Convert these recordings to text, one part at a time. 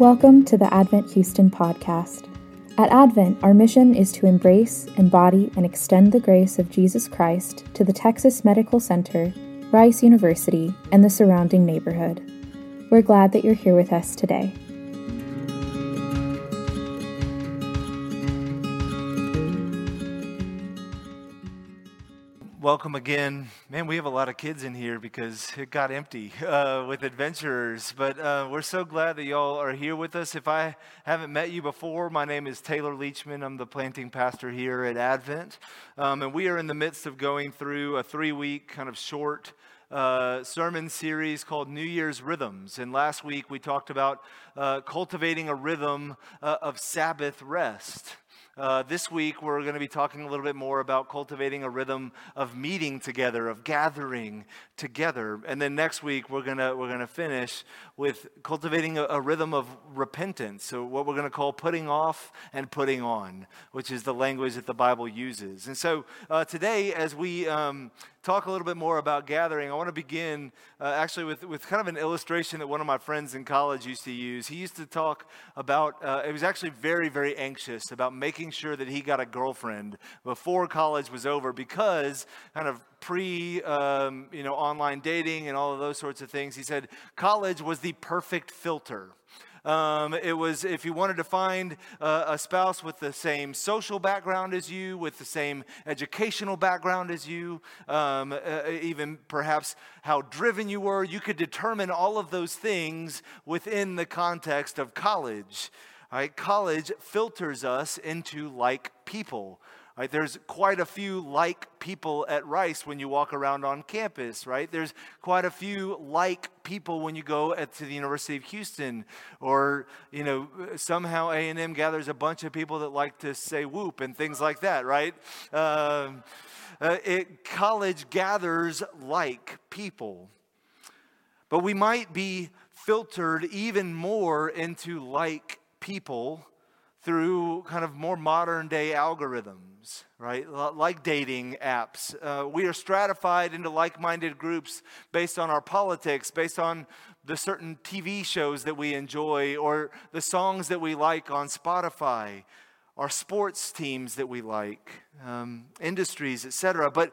Welcome to the Advent Houston podcast. At Advent, our mission is to embrace, embody, and extend the grace of Jesus Christ to the Texas Medical Center, Rice University, and the surrounding neighborhood. We're glad that you're here with us today. Welcome again. Man, we have a lot of kids in here because it got empty uh, with adventurers. But uh, we're so glad that y'all are here with us. If I haven't met you before, my name is Taylor Leachman. I'm the planting pastor here at Advent. Um, and we are in the midst of going through a three week kind of short uh, sermon series called New Year's Rhythms. And last week we talked about uh, cultivating a rhythm uh, of Sabbath rest. Uh, this week, we're going to be talking a little bit more about cultivating a rhythm of meeting together, of gathering together. And then next week, we're going to, we're going to finish with cultivating a, a rhythm of repentance. So, what we're going to call putting off and putting on, which is the language that the Bible uses. And so, uh, today, as we um, talk a little bit more about gathering, I want to begin uh, actually with, with kind of an illustration that one of my friends in college used to use. He used to talk about, uh, it was actually very, very anxious about making sure that he got a girlfriend before college was over because kind of pre, um, you know, online dating and all of those sorts of things. He said college was the perfect filter. Um, it was if you wanted to find uh, a spouse with the same social background as you, with the same educational background as you, um, uh, even perhaps how driven you were, you could determine all of those things within the context of college. Right? College filters us into like people. Right? There's quite a few like people at Rice when you walk around on campus, right? There's quite a few like people when you go at, to the University of Houston, or you know somehow A and M gathers a bunch of people that like to say whoop and things like that, right? Um, uh, it, college gathers like people, but we might be filtered even more into like people through kind of more modern day algorithms, right? Like dating apps. Uh, we are stratified into like minded groups based on our politics, based on the certain TV shows that we enjoy, or the songs that we like on Spotify, our sports teams that we like, um, industries, etc. But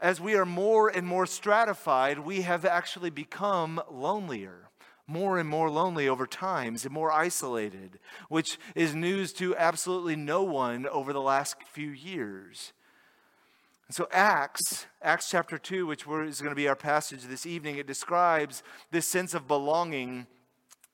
as we are more and more stratified, we have actually become lonelier more and more lonely over times and more isolated, which is news to absolutely no one over the last few years. And so, Acts, Acts chapter 2, which is going to be our passage this evening, it describes this sense of belonging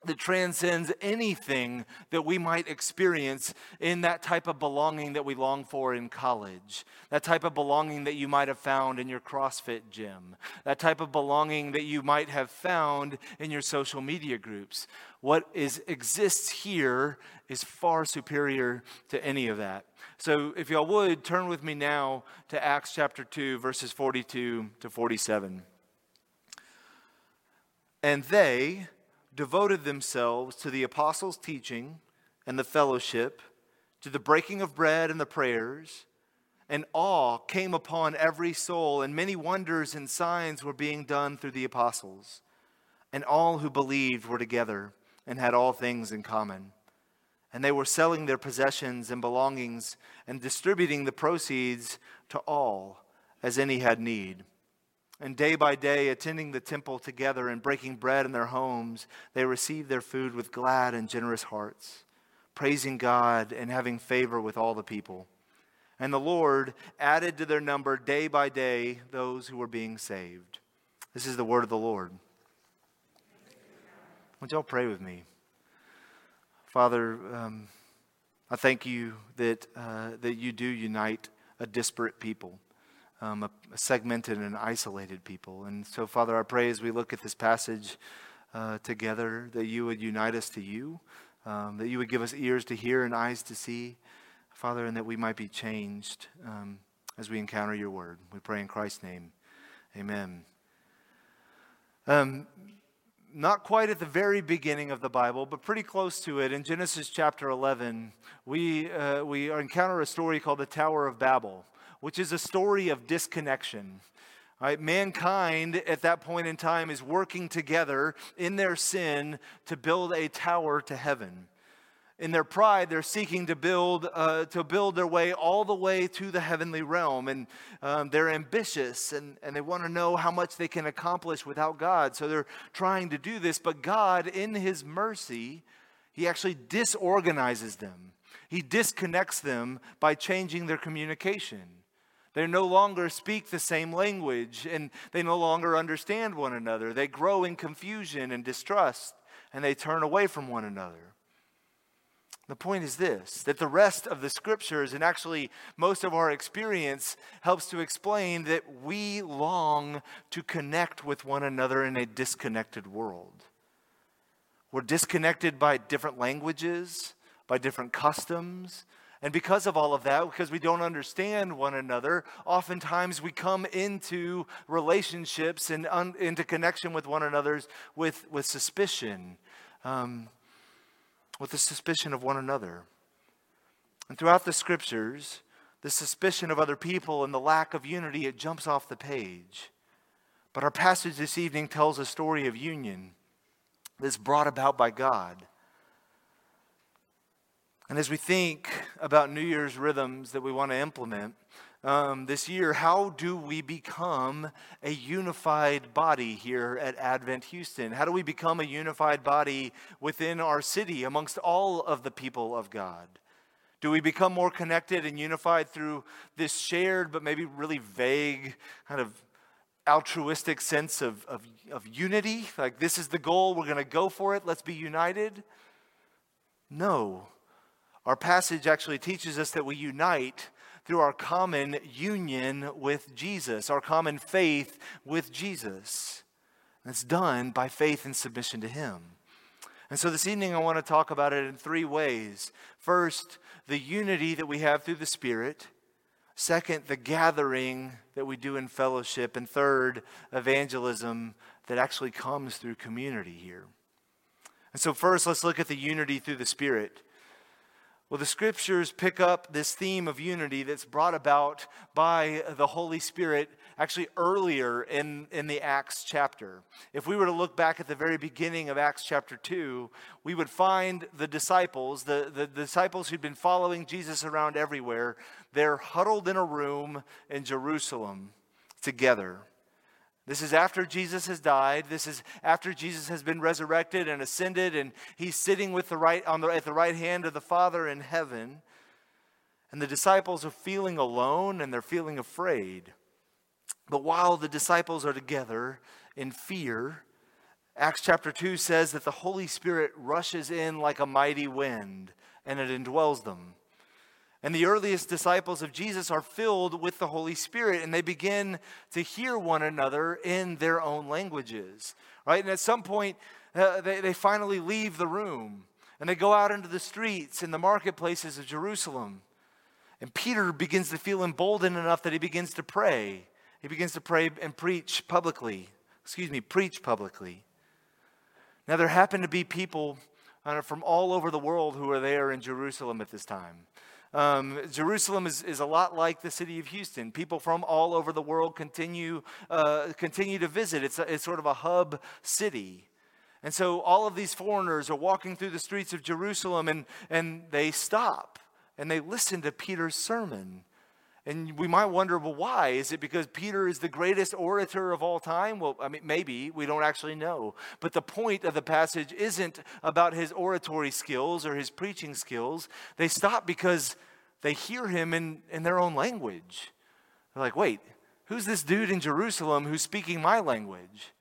that transcends anything that we might experience in that type of belonging that we long for in college, that type of belonging that you might have found in your CrossFit gym, that type of belonging that you might have found in your social media groups. What is, exists here is far superior to any of that. So, if y'all would, turn with me now to Acts chapter 2, verses 42 to 47. And they, devoted themselves to the apostles' teaching and the fellowship, to the breaking of bread and the prayers. And awe came upon every soul, and many wonders and signs were being done through the apostles. And all who believed were together and had all things in common. And they were selling their possessions and belongings and distributing the proceeds to all as any had need. And day by day, attending the temple together and breaking bread in their homes, they received their food with glad and generous hearts, praising God and having favor with all the people. And the Lord added to their number day by day those who were being saved. This is the word of the Lord. Would y'all pray with me? Father, um, I thank you that, uh, that you do unite a disparate people um, a, a, segmented and isolated people. And so, Father, I pray as we look at this passage uh, together that you would unite us to you, um, that you would give us ears to hear and eyes to see, Father, and that we might be changed um, as we encounter your word. We pray in Christ's name. Amen. Um, not quite at the very beginning of the Bible, but pretty close to it. In Genesis chapter 11, we, uh, we encounter a story called the Tower of Babel which is a story of disconnection. Right? Mankind at that point in time is working together in their sin to build a tower to heaven. In their pride, they're seeking to build, uh, to build their way all the way to the heavenly realm. And um, they're ambitious and, and they want to know how much they can accomplish without God. So they're trying to do this. But God, in His mercy, He actually disorganizes them, He disconnects them by changing their communication. They no longer speak the same language and they no longer understand one another. They grow in confusion and distrust and they turn away from one another. The point is this that the rest of the scriptures and actually most of our experience helps to explain that we long to connect with one another in a disconnected world. We're disconnected by different languages, by different customs, and because of all of that, because we don't understand one another, oftentimes we come into relationships and un, into connection with one another's with, with suspicion, um, with the suspicion of one another. And throughout the scriptures, the suspicion of other people and the lack of unity, it jumps off the page. But our passage this evening tells a story of union that's brought about by God. And as we think about New Year's rhythms that we want to implement um, this year, how do we become a unified body here at Advent Houston? How do we become a unified body within our city amongst all of the people of God? Do we become more connected and unified through this shared but maybe really vague kind of altruistic sense of, of, of unity? Like, this is the goal, we're going to go for it, let's be united? No. Our passage actually teaches us that we unite through our common union with Jesus, our common faith with Jesus. And it's done by faith and submission to Him. And so this evening, I want to talk about it in three ways. First, the unity that we have through the Spirit. Second, the gathering that we do in fellowship. And third, evangelism that actually comes through community here. And so, first, let's look at the unity through the Spirit. Well, the scriptures pick up this theme of unity that's brought about by the Holy Spirit actually earlier in, in the Acts chapter. If we were to look back at the very beginning of Acts chapter 2, we would find the disciples, the, the disciples who'd been following Jesus around everywhere, they're huddled in a room in Jerusalem together. This is after Jesus has died. This is after Jesus has been resurrected and ascended, and he's sitting with the right, on the, at the right hand of the Father in heaven. And the disciples are feeling alone and they're feeling afraid. But while the disciples are together in fear, Acts chapter 2 says that the Holy Spirit rushes in like a mighty wind and it indwells them. And the earliest disciples of Jesus are filled with the Holy Spirit and they begin to hear one another in their own languages, right? And at some point, uh, they, they finally leave the room and they go out into the streets and the marketplaces of Jerusalem. And Peter begins to feel emboldened enough that he begins to pray. He begins to pray and preach publicly. Excuse me, preach publicly. Now, there happen to be people uh, from all over the world who are there in Jerusalem at this time. Um, Jerusalem is, is a lot like the city of Houston. People from all over the world continue, uh, continue to visit. It's, a, it's sort of a hub city. And so all of these foreigners are walking through the streets of Jerusalem and, and they stop and they listen to Peter's sermon. And we might wonder, well, why? Is it because Peter is the greatest orator of all time? Well, I mean, maybe. We don't actually know. But the point of the passage isn't about his oratory skills or his preaching skills. They stop because they hear him in, in their own language. They're like, wait, who's this dude in Jerusalem who's speaking my language?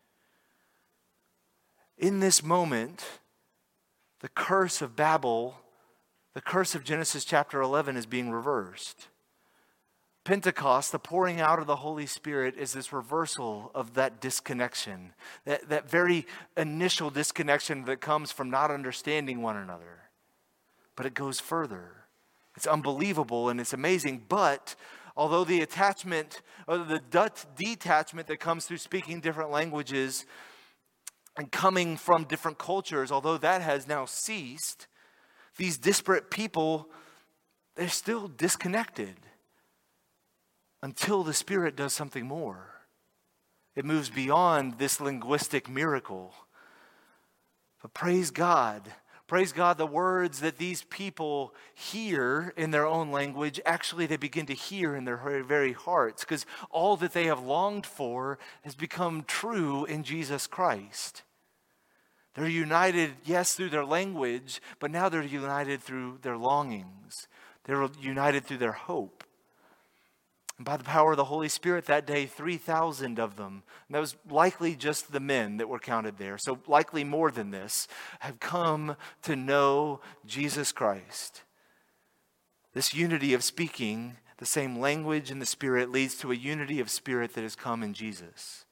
In this moment, the curse of Babel, the curse of Genesis chapter 11 is being reversed. Pentecost, the pouring out of the Holy Spirit, is this reversal of that disconnection, that, that very initial disconnection that comes from not understanding one another. But it goes further. It's unbelievable and it's amazing, but although the attachment or the detachment that comes through speaking different languages and coming from different cultures, although that has now ceased, these disparate people, they're still disconnected until the Spirit does something more. It moves beyond this linguistic miracle. But praise God. Praise God, the words that these people hear in their own language, actually they begin to hear in their very hearts because all that they have longed for has become true in Jesus Christ. They're united, yes, through their language, but now they're united through their longings. They're united through their hope. And by the power of the Holy Spirit, that day, 3,000 of them, that was likely just the men that were counted there, so likely more than this, have come to know Jesus Christ. This unity of speaking the same language in the Spirit leads to a unity of spirit that has come in Jesus.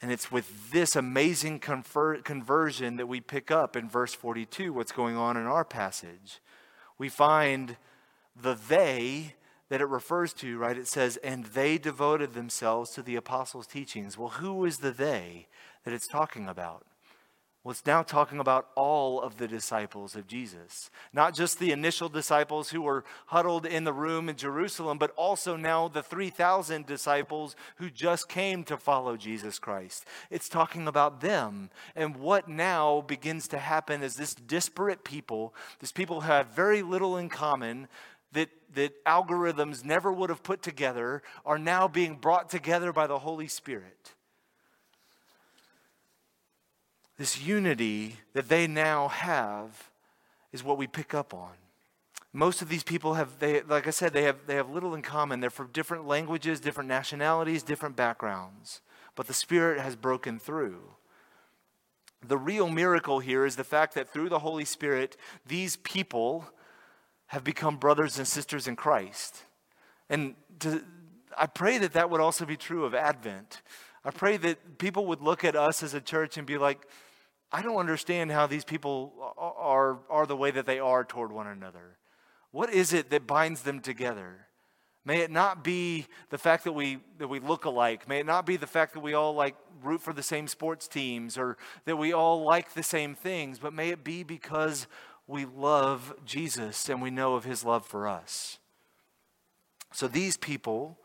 And it's with this amazing conver- conversion that we pick up in verse 42 what's going on in our passage. We find the they that it refers to, right? It says, and they devoted themselves to the apostles' teachings. Well, who is the they that it's talking about? Well, it's now talking about all of the disciples of Jesus. Not just the initial disciples who were huddled in the room in Jerusalem, but also now the 3,000 disciples who just came to follow Jesus Christ. It's talking about them. And what now begins to happen is this disparate people, these people who have very little in common, that, that algorithms never would have put together, are now being brought together by the Holy Spirit this unity that they now have is what we pick up on. Most of these people have, they, like I said, they have, they have little in common. They're from different languages, different nationalities, different backgrounds. But the Spirit has broken through. The real miracle here is the fact that through the Holy Spirit, these people have become brothers and sisters in Christ. And to, I pray that that would also be true of Advent. I pray that people would look at us as a church and be like, I don't understand how these people are, are the way that they are toward one another. What is it that binds them together? May it not be the fact that we, that we look alike. May it not be the fact that we all like root for the same sports teams or that we all like the same things, but may it be because we love Jesus and we know of his love for us. So these people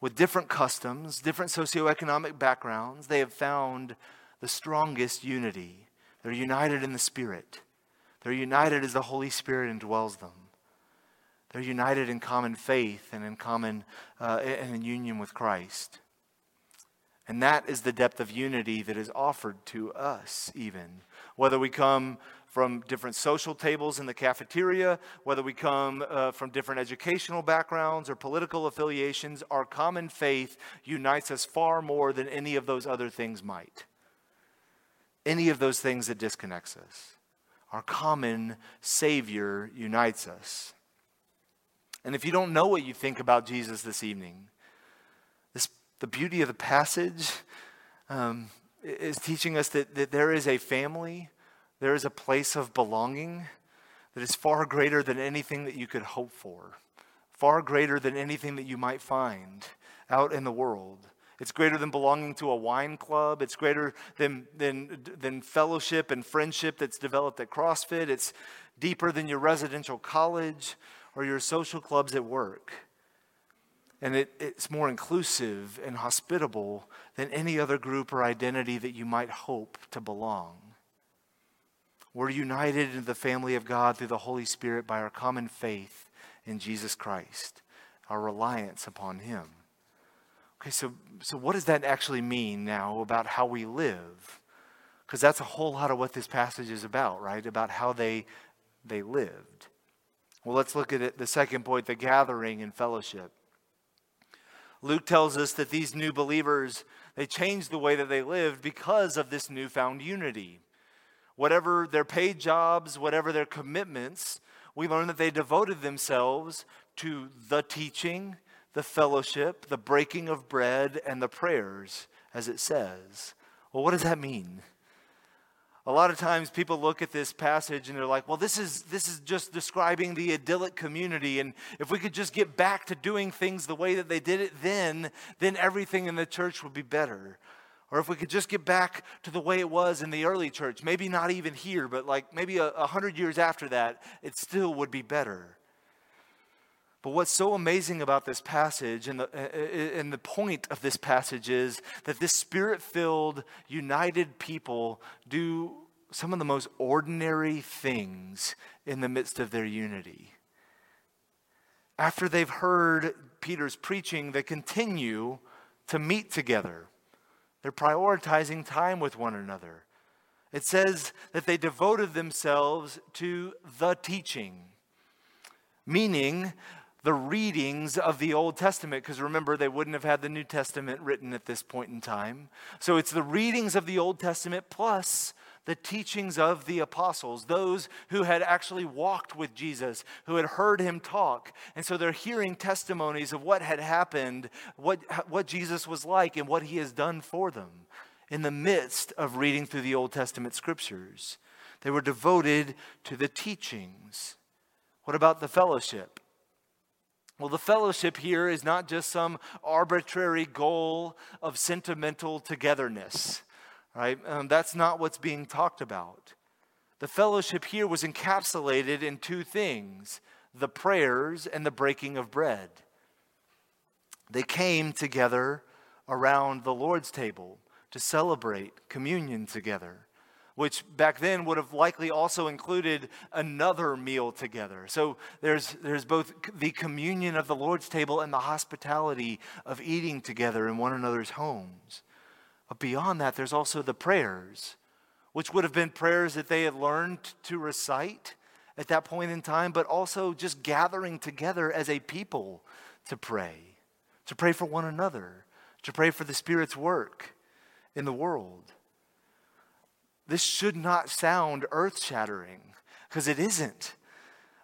with different customs, different socioeconomic backgrounds, they have found the strongest unity. They're united in the Spirit. They're united as the Holy Spirit indwells them. They're united in common faith and in common uh, and in union with Christ. And that is the depth of unity that is offered to us, even. Whether we come from different social tables in the cafeteria, whether we come uh, from different educational backgrounds or political affiliations, our common faith unites us far more than any of those other things might. Any of those things that disconnects us. Our common Savior unites us. And if you don't know what you think about Jesus this evening, this, the beauty of the passage um, is teaching us that, that there is a family there is a place of belonging that is far greater than anything that you could hope for, far greater than anything that you might find out in the world. It's greater than belonging to a wine club. It's greater than, than, than fellowship and friendship that's developed at CrossFit. It's deeper than your residential college or your social clubs at work. And it, it's more inclusive and hospitable than any other group or identity that you might hope to belong. We're united in the family of God through the Holy Spirit by our common faith in Jesus Christ, our reliance upon Him. Okay, so, so what does that actually mean now about how we live? Because that's a whole lot of what this passage is about, right? About how they, they lived. Well, let's look at it, the second point the gathering and fellowship. Luke tells us that these new believers, they changed the way that they lived because of this newfound unity whatever their paid jobs, whatever their commitments, we learn that they devoted themselves to the teaching, the fellowship, the breaking of bread, and the prayers, as it says. Well, what does that mean? A lot of times people look at this passage and they're like, well, this is, this is just describing the idyllic community. And if we could just get back to doing things the way that they did it then, then everything in the church would be better. Or if we could just get back to the way it was in the early church, maybe not even here, but like maybe a, a hundred years after that, it still would be better. But what's so amazing about this passage and the, uh, uh, uh, and the point of this passage is that this spirit filled, united people do some of the most ordinary things in the midst of their unity. After they've heard Peter's preaching, they continue to meet together. They're prioritizing time with one another. It says that they devoted themselves to the teaching, meaning the readings of the Old Testament, because remember, they wouldn't have had the New Testament written at this point in time. So it's the readings of the Old Testament plus the teachings of the apostles, those who had actually walked with Jesus, who had heard him talk. And so they're hearing testimonies of what had happened, what, what Jesus was like, and what he has done for them in the midst of reading through the Old Testament scriptures. They were devoted to the teachings. What about the fellowship? Well, the fellowship here is not just some arbitrary goal of sentimental togetherness, right? Um, that's not what's being talked about. The fellowship here was encapsulated in two things the prayers and the breaking of bread. They came together around the Lord's table to celebrate communion together which back then would have likely also included another meal together. So there's, there's both the communion of the Lord's table and the hospitality of eating together in one another's homes. But beyond that, there's also the prayers, which would have been prayers that they had learned to recite at that point in time, but also just gathering together as a people to pray, to pray for one another, to pray for the Spirit's work in the world. This should not sound earth shattering because it isn't.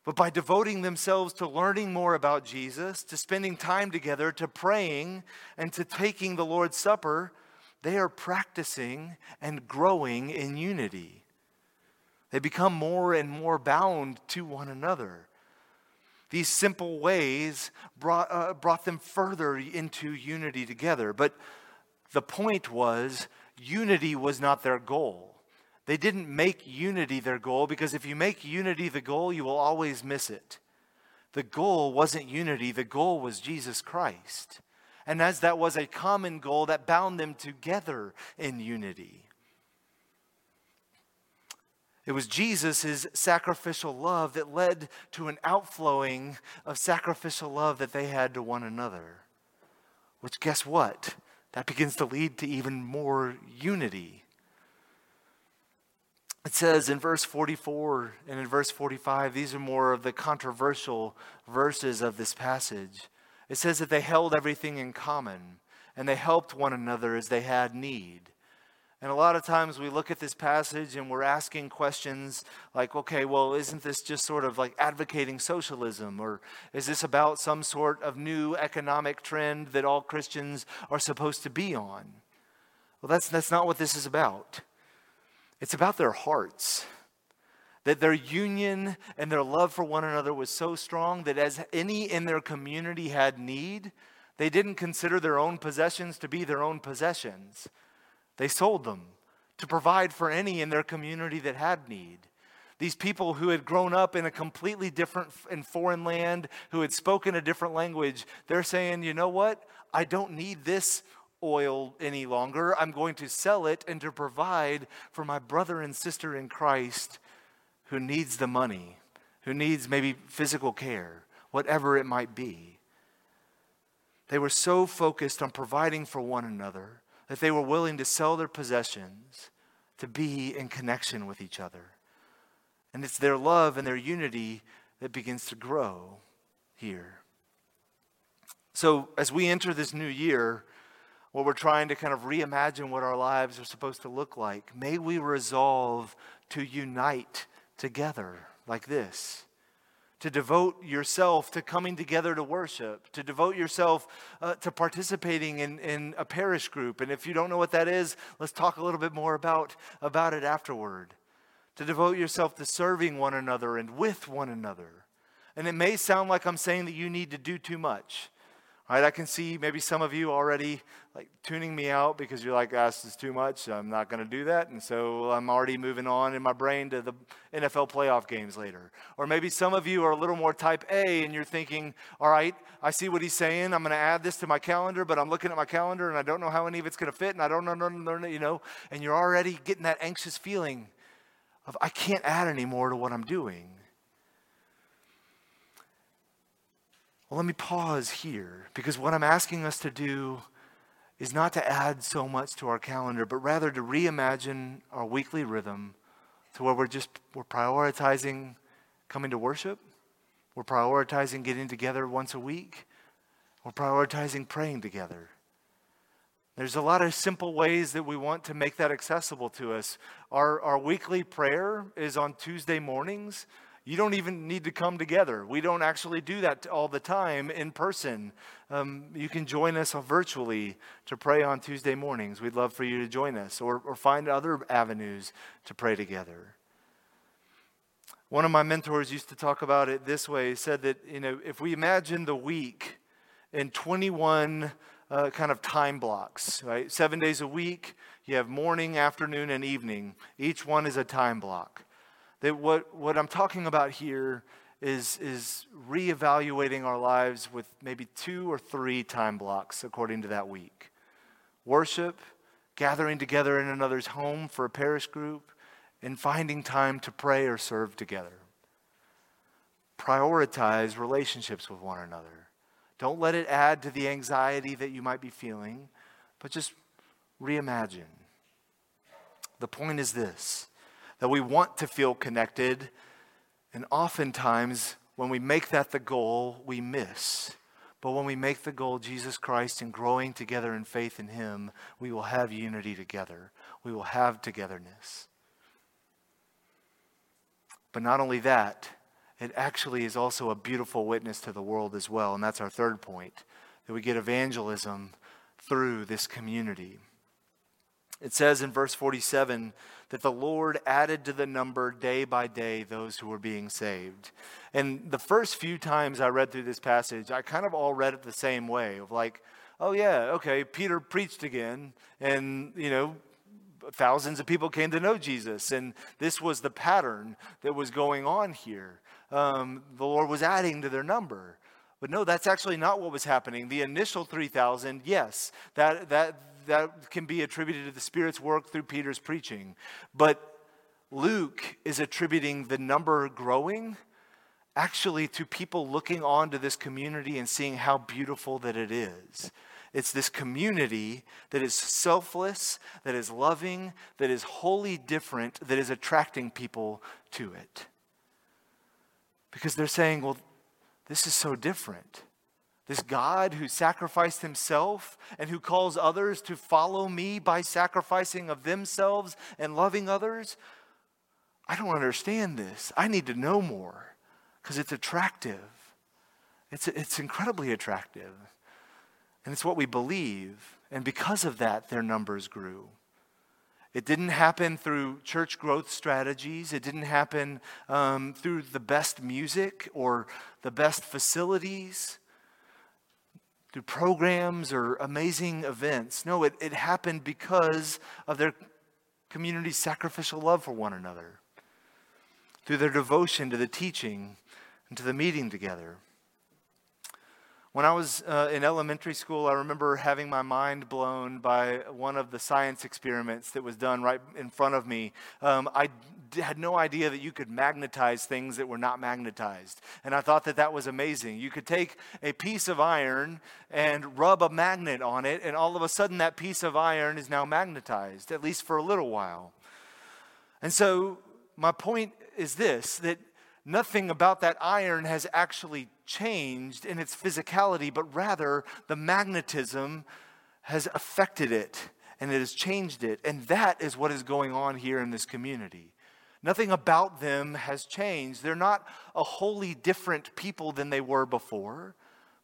But by devoting themselves to learning more about Jesus, to spending time together, to praying, and to taking the Lord's Supper, they are practicing and growing in unity. They become more and more bound to one another. These simple ways brought, uh, brought them further into unity together. But the point was, unity was not their goal. They didn't make unity their goal because if you make unity the goal, you will always miss it. The goal wasn't unity, the goal was Jesus Christ. And as that was a common goal, that bound them together in unity. It was Jesus' sacrificial love that led to an outflowing of sacrificial love that they had to one another. Which, guess what? That begins to lead to even more unity it says in verse 44 and in verse 45, these are more of the controversial verses of this passage. It says that they held everything in common and they helped one another as they had need. And a lot of times we look at this passage and we're asking questions like, okay, well, isn't this just sort of like advocating socialism? Or is this about some sort of new economic trend that all Christians are supposed to be on? Well, that's, that's not what this is about. It's about their hearts. That their union and their love for one another was so strong that as any in their community had need, they didn't consider their own possessions to be their own possessions. They sold them to provide for any in their community that had need. These people who had grown up in a completely different and foreign land, who had spoken a different language, they're saying, you know what? I don't need this oil any longer. I'm going to sell it and to provide for my brother and sister in Christ who needs the money, who needs maybe physical care, whatever it might be. They were so focused on providing for one another that they were willing to sell their possessions to be in connection with each other. And it's their love and their unity that begins to grow here. So, as we enter this new year, where we're trying to kind of reimagine what our lives are supposed to look like, may we resolve to unite together like this. To devote yourself to coming together to worship, to devote yourself uh, to participating in, in a parish group. And if you don't know what that is, let's talk a little bit more about, about it afterward. To devote yourself to serving one another and with one another. And it may sound like I'm saying that you need to do too much Right, I can see maybe some of you already like tuning me out because you're like, ah, this is too much. I'm not going to do that. And so I'm already moving on in my brain to the NFL playoff games later. Or maybe some of you are a little more type A and you're thinking, all right, I see what he's saying. I'm going to add this to my calendar, but I'm looking at my calendar and I don't know how any of it's going to fit and I don't know, you know, and you're already getting that anxious feeling of, I can't add any more to what I'm doing. Well, let me pause here because what I'm asking us to do is not to add so much to our calendar, but rather to reimagine our weekly rhythm to where we're just we're prioritizing coming to worship, we're prioritizing getting together once a week, we're prioritizing praying together. There's a lot of simple ways that we want to make that accessible to us. Our, our weekly prayer is on Tuesday mornings. You don't even need to come together. We don't actually do that all the time in person. Um, you can join us virtually to pray on Tuesday mornings. We'd love for you to join us or, or find other avenues to pray together. One of my mentors used to talk about it this way. He said that, you know, if we imagine the week in 21 uh, kind of time blocks, right? Seven days a week, you have morning, afternoon, and evening. Each one is a time block. That what, what I'm talking about here is, is reevaluating our lives with maybe two or three time blocks according to that week worship, gathering together in another's home for a parish group, and finding time to pray or serve together. Prioritize relationships with one another. Don't let it add to the anxiety that you might be feeling, but just reimagine. The point is this that we want to feel connected. And oftentimes, when we make that the goal, we miss. But when we make the goal Jesus Christ and growing together in faith in Him, we will have unity together. We will have togetherness. But not only that, it actually is also a beautiful witness to the world as well. And that's our third point that we get evangelism through this community. It says in verse 47 that the Lord added to the number day by day those who were being saved. And the first few times I read through this passage, I kind of all read it the same way of like, oh yeah, okay, Peter preached again, and you know, thousands of people came to know Jesus, and this was the pattern that was going on here. Um, the Lord was adding to their number. But no, that's actually not what was happening. The initial 3,000, yes, that, that, that can be attributed to the Spirit's work through Peter's preaching. But Luke is attributing the number growing actually to people looking on to this community and seeing how beautiful that it is. It's this community that is selfless, that is loving, that is wholly different, that is attracting people to it. Because they're saying, well, this is so different. This God who sacrificed himself and who calls others to follow me by sacrificing of themselves and loving others. I don't understand this. I need to know more because it's attractive. It's, it's incredibly attractive. And it's what we believe. And because of that, their numbers grew. It didn't happen through church growth strategies. It didn't happen um, through the best music or the best facilities through programs or amazing events. No, it, it happened because of their community's sacrificial love for one another, through their devotion to the teaching and to the meeting together. When I was uh, in elementary school, I remember having my mind blown by one of the science experiments that was done right in front of me. Um, I d- had no idea that you could magnetize things that were not magnetized. And I thought that that was amazing. You could take a piece of iron and rub a magnet on it, and all of a sudden that piece of iron is now magnetized, at least for a little while. And so, my point is this that nothing about that iron has actually changed in its physicality, but rather the magnetism has affected it and it has changed it. And that is what is going on here in this community. Nothing about them has changed. They're not a wholly different people than they were before,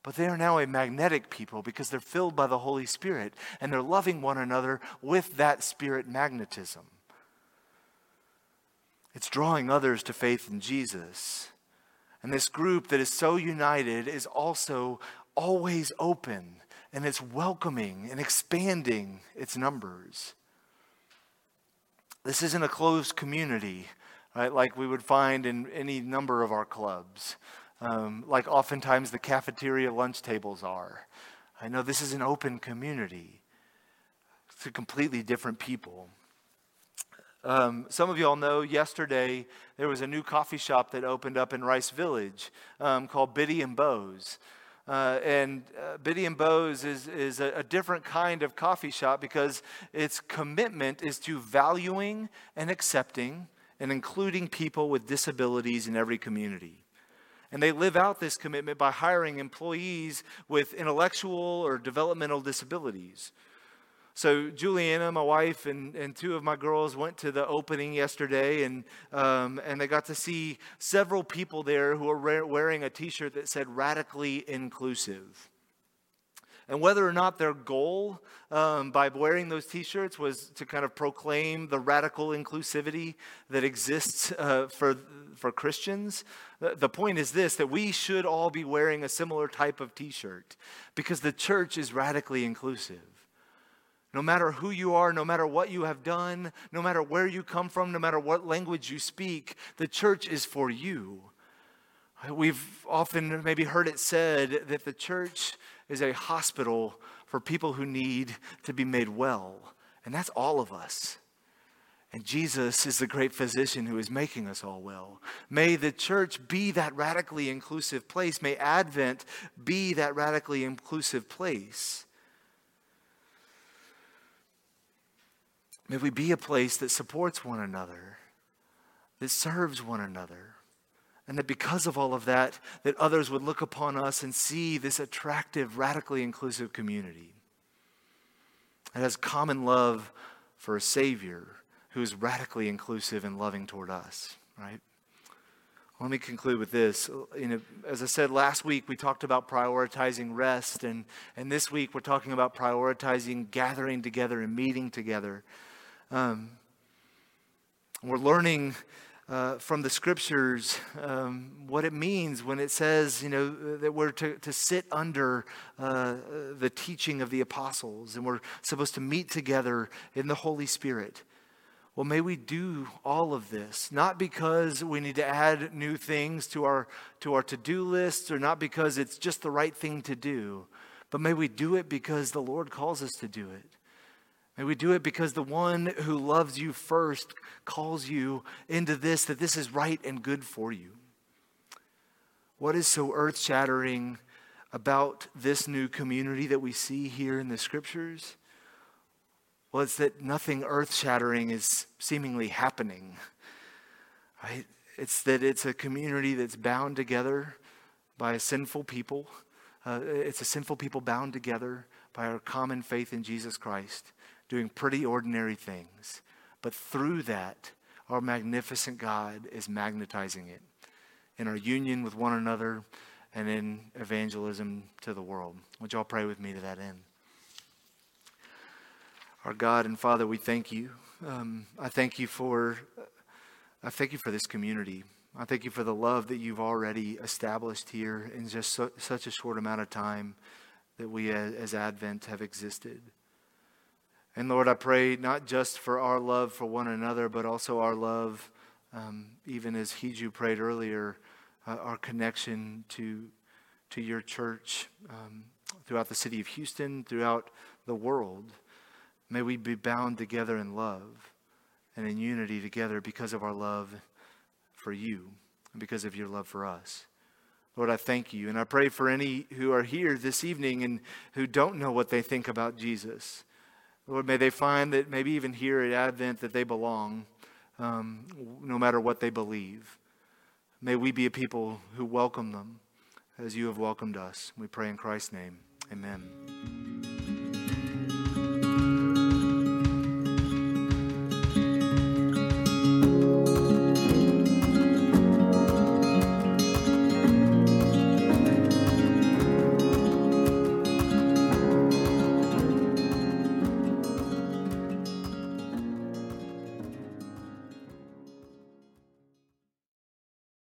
but they are now a magnetic people because they're filled by the Holy Spirit and they're loving one another with that spirit magnetism. It's drawing others to faith in Jesus. And this group that is so united is also always open and it's welcoming and expanding its numbers. This isn't a closed community, right, like we would find in any number of our clubs, um, like oftentimes the cafeteria lunch tables are. I know this is an open community. to completely different people. Um, some of y'all know yesterday there was a new coffee shop that opened up in Rice Village um, called Bitty and Beau's. Uh, and uh, Bitty and Beau's is, is a, a, different kind of coffee shop because its commitment is to valuing and accepting and including people with disabilities in every community. And they live out this commitment by hiring employees with intellectual or developmental disabilities. So, Juliana, my wife, and, and two of my girls went to the opening yesterday, and, um, and they got to see several people there who were wearing a t shirt that said radically inclusive. And whether or not their goal um, by wearing those t shirts was to kind of proclaim the radical inclusivity that exists uh, for, for Christians, the point is this that we should all be wearing a similar type of t shirt because the church is radically inclusive. No matter who you are, no matter what you have done, no matter where you come from, no matter what language you speak, the church is for you. We've often maybe heard it said that the church is a hospital for people who need to be made well. And that's all of us. And Jesus is the great physician who is making us all well. May the church be that radically inclusive place. May Advent be that radically inclusive place. May we be a place that supports one another, that serves one another. And that because of all of that, that others would look upon us and see this attractive, radically inclusive community. It has common love for a Savior who is radically inclusive and loving toward us, right? Let me conclude with this. Know, as I said last week, we talked about prioritizing rest, and, and this week we're talking about prioritizing gathering together and meeting together. Um, we're learning uh, from the scriptures um, what it means when it says, you know, that we're to, to sit under uh, the teaching of the apostles and we're supposed to meet together in the Holy Spirit. Well, may we do all of this, not because we need to add new things to our, to our to do list or not because it's just the right thing to do, but may we do it because the Lord calls us to do it. May we do it because the one who loves you first calls you into this, that this is right and good for you. What is so earth shattering about this new community that we see here in the scriptures? Well, it's that nothing earth shattering is seemingly happening, right? It's that it's a community that's bound together by a sinful people. Uh, it's a sinful people bound together by our common faith in Jesus Christ doing pretty ordinary things. But through that, our magnificent God is magnetizing it in our union with one another and in evangelism to the world. Would y'all pray with me to that end? Our God and Father, we thank you. Um, I thank you for, I thank you for this community. I thank you for the love that you've already established here in just such a short amount of time that we as, as Advent have existed. And Lord, I pray not just for our love for one another, but also our love, um, even as Hiju prayed earlier, uh, our connection to, to your church um, throughout the city of Houston, throughout the world. May we be bound together in love and in unity together because of our love for you and because of your love for us. Lord, I thank you. And I pray for any who are here this evening and who don't know what they think about Jesus. Lord, may they find that maybe even here at Advent that they belong, um, no matter what they believe. May we be a people who welcome them as you have welcomed us. We pray in Christ's name. Amen.